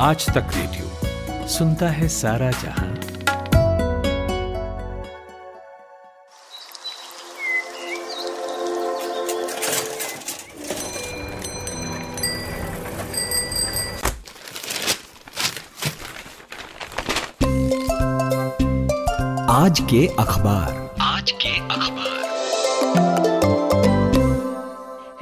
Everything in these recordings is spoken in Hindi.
आज तक रेडियो सुनता है सारा जहाँ। आज के अखबार।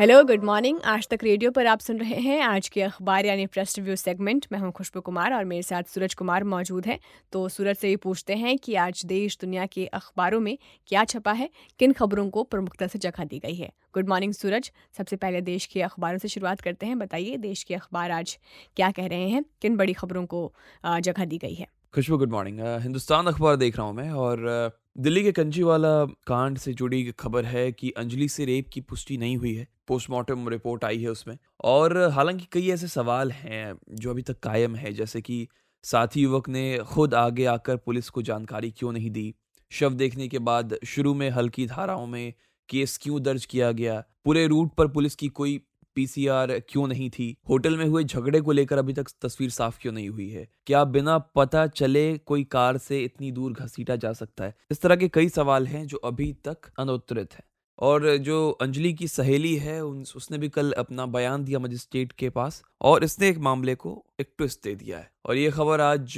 हेलो गुड मॉर्निंग आज तक रेडियो पर आप सुन रहे हैं आज के अखबार, यानी प्रेस रिव्यू सेगमेंट मैं हूँ खुशबू कुमार और मेरे साथ सूरज कुमार मौजूद हैं। तो सूरज से ये पूछते हैं कि आज देश दुनिया के अखबारों में क्या छपा है, किन खबरों को प्रमुखता से जगह दी गई है। Good morning Suraj. सबसे पहले देश के अखबारों से शुरुआत करते हैं। बताइए, देश के अखबार आज क्या कह रहे हैं, किन बड़ी खबरों को जगह दी गई है? खुशबू गुड मॉर्निंग हिंदुस्तान अखबार देख रहा हूँ मैं और दिल्ली के कंचीवाला कांड से जुड़ी खबर है कि अंजलि से रेप की पुष्टि नहीं हुई है। पोस्टमार्टम रिपोर्ट आई है उसमें। और हालाँकि कई ऐसे सवाल हैं जो अभी तक कायम है, जैसे कि साथी युवक ने खुद आगे आकर पुलिस को जानकारी क्यों नहीं दी? शव देखने के बाद शुरू में हल्की धाराओं में केस क्यों दर्ज किया गया? पूरे रूट पर पुलिस की कोई पीसीआर क्यों नहीं थी? होटल में हुए झगड़े को लेकर अभी तक तस्वीर साफ़ क्यों नहीं हुई है? क्या बिना पता चले कोई कार से इतनी दूर घसीटा जा सकता है? इस तरह के कई सवाल हैं जो अभी तक अनुत्तरित हैं। और जो अंजलि की सहेली है उसने भी कल अपना बयान दिया मजिस्ट्रेट के पास और इसने एक मामले को एक ट्विस्ट दे दिया है। और ये खबर आज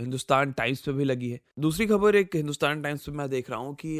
हिंदुस्तान टाइम्स पे भी लगी है। दूसरी खबर एक हिंदुस्तान टाइम्स पे मैं देख रहा हूँ कि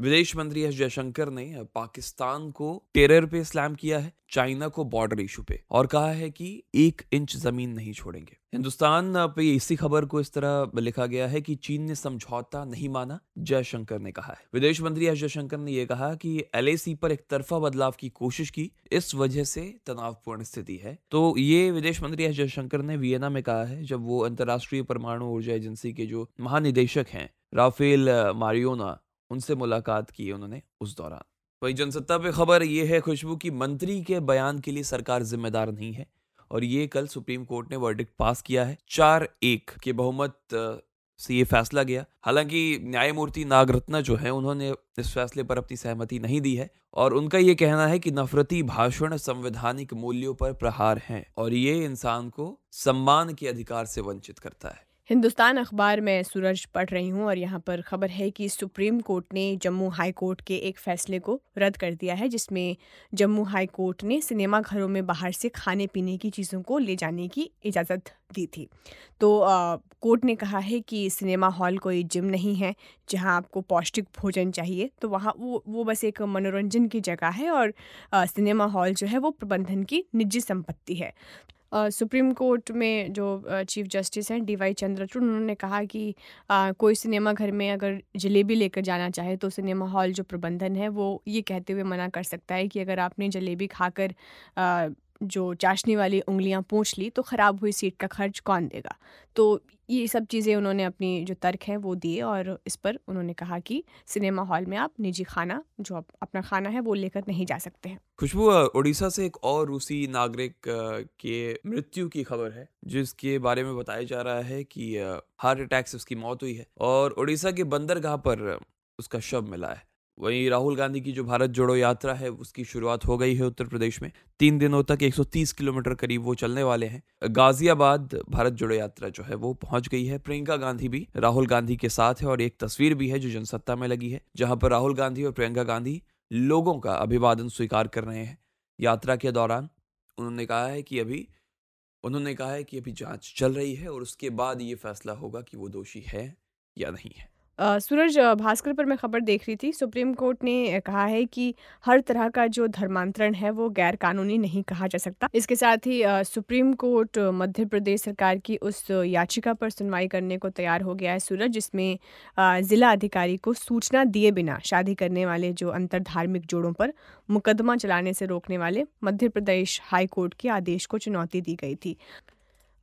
विदेश मंत्री एस जयशंकर ने पाकिस्तान को टेरर पे स्लैम किया है, चाइना को बॉर्डर इशू पे और कहा है कि एक इंच ज़मीन नहीं छोड़ेंगे। हिंदुस्तान पे इसी खबर को इस तरह लिखा गया है कि चीन ने समझौता नहीं माना, जयशंकर ने कहा है। विदेश मंत्री एस जयशंकर ने यह कहा कि एलएसी पर एक तरफा बदलाव की कोशिश की, इस वजह से तनावपूर्ण स्थिति है। तो ये विदेश मंत्री एस जयशंकर ने वियना में कहा है, जब वो अंतर्राष्ट्रीय परमाणु ऊर्जा एजेंसी के जो महानिदेशक हैं, राफेल मारियोना, उनसे मुलाकात की उन्होंने उस दौरान। वही जनसत्ता पे खबर ये है खुशबू की मंत्री के बयान के लिए सरकार जिम्मेदार नहीं है। और ये कल सुप्रीम कोर्ट ने वर्डिक्ट पास किया है। चार एक के बहुमत से ये फैसला गया। हालाँकि न्यायमूर्ति नागरत्ना जो है, उन्होंने इस फैसले पर अपनी सहमति नहीं दी है और उनका ये कहना है कि नफरती भाषण संवैधानिक मूल्यों पर प्रहार हैं और ये इंसान को सम्मान के अधिकार से वंचित करता है। हिंदुस्तान अखबार में सूरज पढ़ रही हूँ और यहाँ पर खबर है कि सुप्रीम कोर्ट ने जम्मू हाई कोर्ट के एक फैसले को रद्द कर दिया है जिसमें जम्मू हाई कोर्ट ने सिनेमा घरों में बाहर से खाने पीने की चीज़ों को ले जाने की इजाज़त दी थी। तो आ, कोर्ट ने कहा है कि सिनेमा हॉल कोई जिम नहीं है जहाँ आपको पौष्टिक भोजन चाहिए तो वहाँ वो वो बस एक मनोरंजन की जगह है और आ, सिनेमा हॉल जो है वो प्रबंधन की निजी संपत्ति है। सुप्रीम कोर्ट में जो चीफ जस्टिस हैं, डी वाई चंद्रचूड़, उन्होंने कहा कि कोई सिनेमा घर में अगर जलेबी लेकर जाना चाहे तो सिनेमा हॉल जो प्रबंधन है वो ये कहते हुए मना कर सकता है कि अगर आपने जलेबी खाकर जो चाशनी वाली उंगलियाँ पूछ ली तो ख़राब हुई सीट का खर्च कौन देगा? तो ये सब चीज़ें उन्होंने अपनी जो तर्क है वो दिए और इस पर उन्होंने कहा कि सिनेमा हॉल में आप निजी खाना, जो अपना खाना है वो लेकर नहीं जा सकते हैं। खुशबू उड़ीसा से एक और रूसी नागरिक के मृत्यु की खबर है, जिसके बारे में बताया जा रहा है कि हार्ट अटैक से उसकी मौत हुई है और उड़ीसा के बंदरगाह पर उसका शव मिला है। वहीं राहुल गांधी की जो भारत जोड़ो यात्रा है, उसकी शुरुआत हो गई है उत्तर प्रदेश में। तीन दिनों तक 130 किलोमीटर करीब वो चलने वाले हैं। गाजियाबाद भारत जोड़ो यात्रा जो है, वो पहुँच गई है। प्रियंका गांधी भी राहुल गांधी के साथ है और एक तस्वीर भी है जो जनसत्ता में लगी है, जहाँ पर राहुल गांधी और प्रियंका गांधी लोगों का अभिवादन स्वीकार कर रहे हैं। यात्रा के दौरान उन्होंने कहा है कि अभी, उन्होंने कहा है कि अभी जाँच चल रही है और उसके बाद ये फैसला होगा कि वो दोषी है या नहीं है। सूरज भास्कर पर मैं खबर देख रही थी। सुप्रीम कोर्ट ने कहा है कि हर तरह का जो धर्मांतरण है, वो गैर कानूनी नहीं कहा जा सकता। इसके साथ ही सुप्रीम कोर्ट, मध्य प्रदेश सरकार की उस याचिका पर सुनवाई करने को तैयार हो गया है सूरज, जिसमें ज़िला अधिकारी को सूचना दिए बिना शादी करने वाले जो अंतर धार्मिक जोड़ों पर मुकदमा चलाने से रोकने वाले मध्य प्रदेश हाई कोर्ट के आदेश को चुनौती दी गई थी।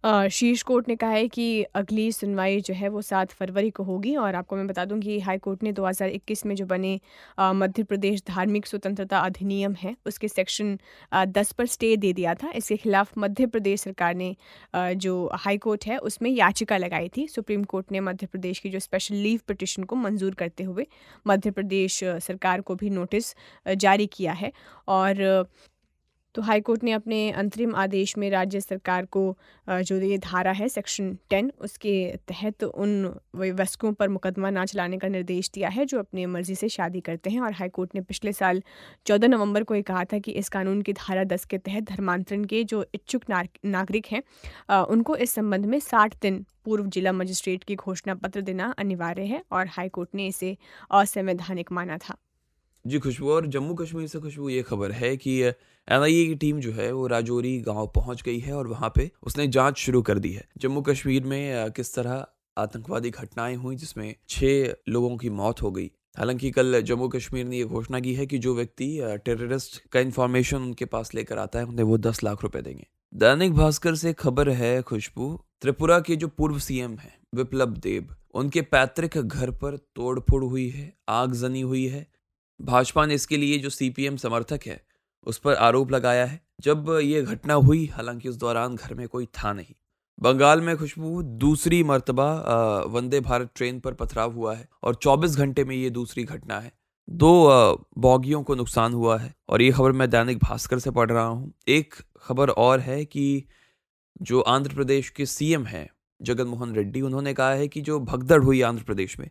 शीर्ष कोर्ट ने कहा है कि अगली सुनवाई जो है वो सात फरवरी को होगी और आपको मैं बता दूँ कि हाई कोर्ट ने 2021 में जो बने मध्य प्रदेश धार्मिक स्वतंत्रता अधिनियम है, उसके सेक्शन दस पर स्टे दे दिया था। इसके खिलाफ मध्य प्रदेश सरकार ने जो हाई कोर्ट है उसमें याचिका लगाई थी। सुप्रीम कोर्ट ने मध्य प्रदेश की जो स्पेशल लीव पिटिशन को मंजूर करते हुए मध्य प्रदेश सरकार को भी नोटिस जारी किया है और तो हाईकोर्ट ने अपने अंतरिम आदेश में राज्य सरकार को जो ये धारा है, सेक्शन टेन, उसके तहत उन वयस्कों पर मुकदमा ना चलाने का निर्देश दिया है, जो अपनी मर्ज़ी से शादी करते हैं। और हाईकोर्ट ने पिछले साल चौदह नवंबर को ये कहा था कि इस कानून की धारा दस के तहत धर्मांतरण के जो इच्छुक नागरिक हैं उनको इस संबंध में साठ दिन पूर्व जिला मजिस्ट्रेट की घोषणा पत्र देना अनिवार्य है। और हाईकोर्ट ने इसे असंवैधानिक माना था। जी खुशबू और जम्मू कश्मीर से खुशबू, ये खबर है कि एनआईए की टीम जो है, वो राजौरी गाँव पहुँच गई है और वहाँ पे उसने जाँच शुरू कर दी है। जम्मू कश्मीर में किस तरह आतंकवादी घटनाएँ हुई जिसमें छह लोगों की मौत हो गई। हालाँकि कल जम्मू कश्मीर ने यह घोषणा की है कि जो व्यक्ति टेररिस्ट का इन्फॉर्मेशन उनके पास लेकर आता है, उन्हें वो दस लाख रुपए देंगे। दैनिक भास्कर से खबर है खुशबू, त्रिपुरा के जो पूर्व सीएम है, विप्लव देव, उनके पैतृक घर पर तोड़फोड़ हुई है, आगजनी हुई है भाजपा ने इसके लिए जो सीपीएम समर्थक है, उस पर आरोप लगाया है। जब ये घटना हुई, हालाँकि उस दौरान घर में कोई था नहीं। बंगाल में खुशबू, दूसरी मर्तबा वंदे भारत ट्रेन पर पथराव हुआ है और 24 घंटे में ये दूसरी घटना है। दो बॉगियों को नुकसान हुआ है और ये खबर मैं दैनिक भास्कर से पढ़ रहा हूँ। एक खबर और है कि जो आंध्र प्रदेश के सीएम हैं जगन मोहन रेड्डी, उन्होंने कहा है कि जो भगदड़ हुई आंध्र प्रदेश में,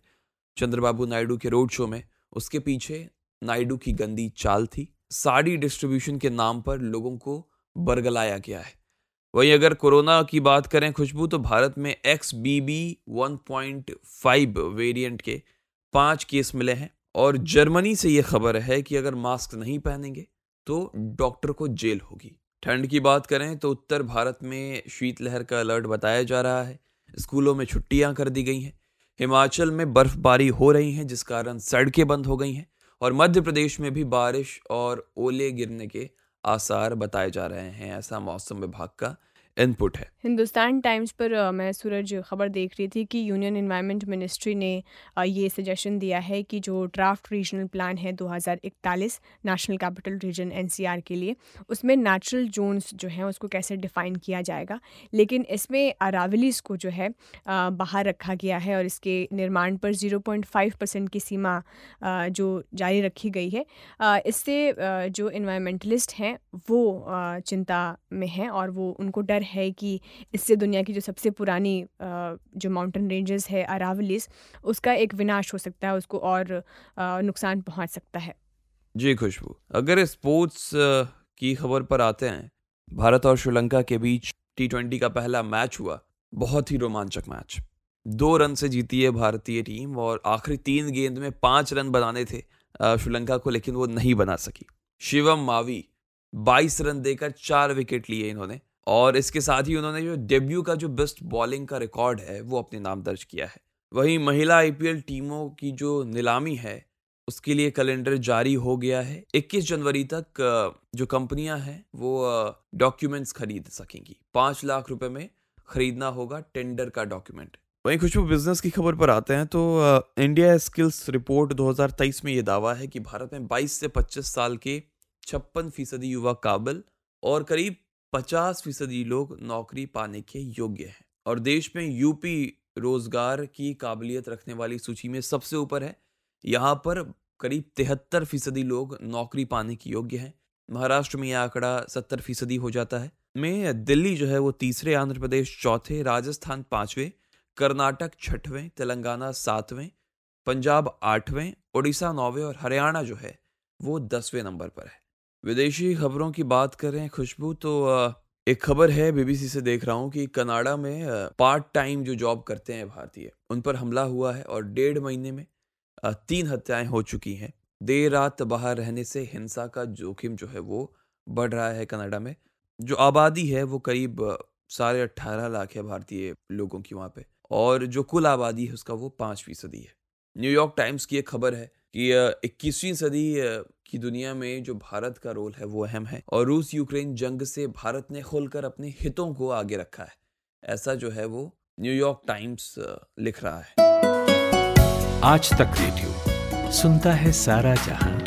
चंद्रबाबू नायडू के रोड शो में उसके पीछे नायडू की गंदी चाल थी। साड़ी डिस्ट्रीब्यूशन के नाम पर लोगों को बरगलाया गया है। वहीं अगर कोरोना की बात करें खुशबू तो भारत में X B B one point five variant के पाँच केस मिले हैं और जर्मनी से यह खबर है कि अगर मास्क नहीं पहनेंगे तो डॉक्टर को जेल होगी। ठंड की बात करें तो उत्तर भारत में शीतलहर का अलर्ट बताया जा रहा है। स्कूलों में छुट्टियाँ कर दी गई हैं। हिमाचल में बर्फबारी हो रही है, जिस कारण सड़कें बंद हो गई हैं और मध्य प्रदेश में भी बारिश और ओले गिरने के आसार बताए जा रहे हैं। ऐसा मौसम विभाग का इनपुट है। हिंदुस्तान टाइम्स पर मैं सूरज खबर देख रही थी कि यूनियन इन्वायरमेंट मिनिस्ट्री ने ये सजेशन दिया है कि जो ड्राफ्ट रीजनल प्लान है 2041 नेशनल कैपिटल रीजन एनसीआर के लिए, उसमें नेचुरल जोन्स जो हैं उसको कैसे डिफ़ाइन किया जाएगा। लेकिन इसमें अरावलीस को जो है बाहर रखा गया है और इसके निर्माण पर 0.5 परसेंट की सीमा जो जारी रखी गई है। इससे जो इन्वायरमेंटलिस्ट हैं वो चिंता में हैं और वो उनको डर डर है कि इससे दुनिया की जो सबसे पुरानी जो माउंटेन रेंजेस है अरावलीस उसका एक विनाश हो सकता है, उसको और नुकसान पहुँच सकता है। जी, खुशबू। अगर स्पोर्ट्स की खबर पर आते हैं, भारत और श्रीलंका के बीच टी ट्वेंटी का पहला मैच हुआ, बहुत ही रोमांचक मैच दो रन से जीती है भारतीय टीम और आखिरी तीन गेंद में पाँच रन बनाने थे श्रीलंका को, लेकिन वो नहीं बना सकी। शिवम मावी 22 रन देकर चार विकेट लिए इन्होंने। और इसके साथ ही उन्होंने जो डेब्यू का जो बेस्ट बॉलिंग का रिकॉर्ड है, वो अपने नाम दर्ज किया है। वहीं महिला आईपीएल टीमों की जो नीलामी है, उसके लिए कैलेंडर जारी हो गया है। 21 जनवरी तक जो कंपनियाँ हैं, वो डॉक्यूमेंट्स खरीद सकेंगी। पाँच लाख रुपए में खरीदना होगा टेंडर का डॉक्यूमेंट वहीं खुशबू बिज़नेस की खबर पर आते हैं तो इंडिया स्किल्स रिपोर्ट 2023 में ये दावा है कि भारत में 22 से 25 साल के छप्पन फ़ीसदी युवा काबिल और करीब पचास फ़ीसदी लोग नौकरी पाने के योग्य हैं। और देश में यूपी रोज़गार की काबिलियत रखने वाली सूची में सबसे ऊपर है। यहाँ पर करीब तिहत्तर फ़ीसदी लोग नौकरी पाने के योग्य हैं। महाराष्ट्र में यह आंकड़ा सत्तर फ़ीसदी हो जाता है। में दिल्ली जो है वो तीसरे, आंध्र प्रदेश चौथे, राजस्थान पाँचवें, कर्नाटक छठवें, तेलंगाना सातवें, पंजाब आठवें उड़ीसा नौवें और हरियाणा जो है वो दसवें नंबर पर है। विदेशी खबरों की बात करें, खुशबू तो एक खबर है बीबीसी से देख रहा हूँ कि कनाडा में पार्ट टाइम जो जॉब करते हैं भारतीय, उन पर हमला हुआ है और डेढ़ महीने में तीन हत्याएँ हो चुकी हैं। देर रात बाहर रहने से हिंसा का जोखिम जो है वो बढ़ रहा है कनाडा में। जो आबादी है वो करीब साढ़े अट्ठारह लाख है भारतीय लोगों की वहाँ पे, और जो कुल आबादी है उसका वो पाँच फ़ीसदी है। न्यूयॉर्क टाइम्स की एक खबर है कि इक्कीसवीं सदी की दुनिया में जो भारत का रोल है वो अहम है और रूस यूक्रेन जंग से भारत ने खुलकर अपने हितों को आगे रखा है। ऐसा जो है वो न्यूयॉर्क टाइम्स लिख रहा है। आज तक रेडियो सुनता है सारा जहाँ।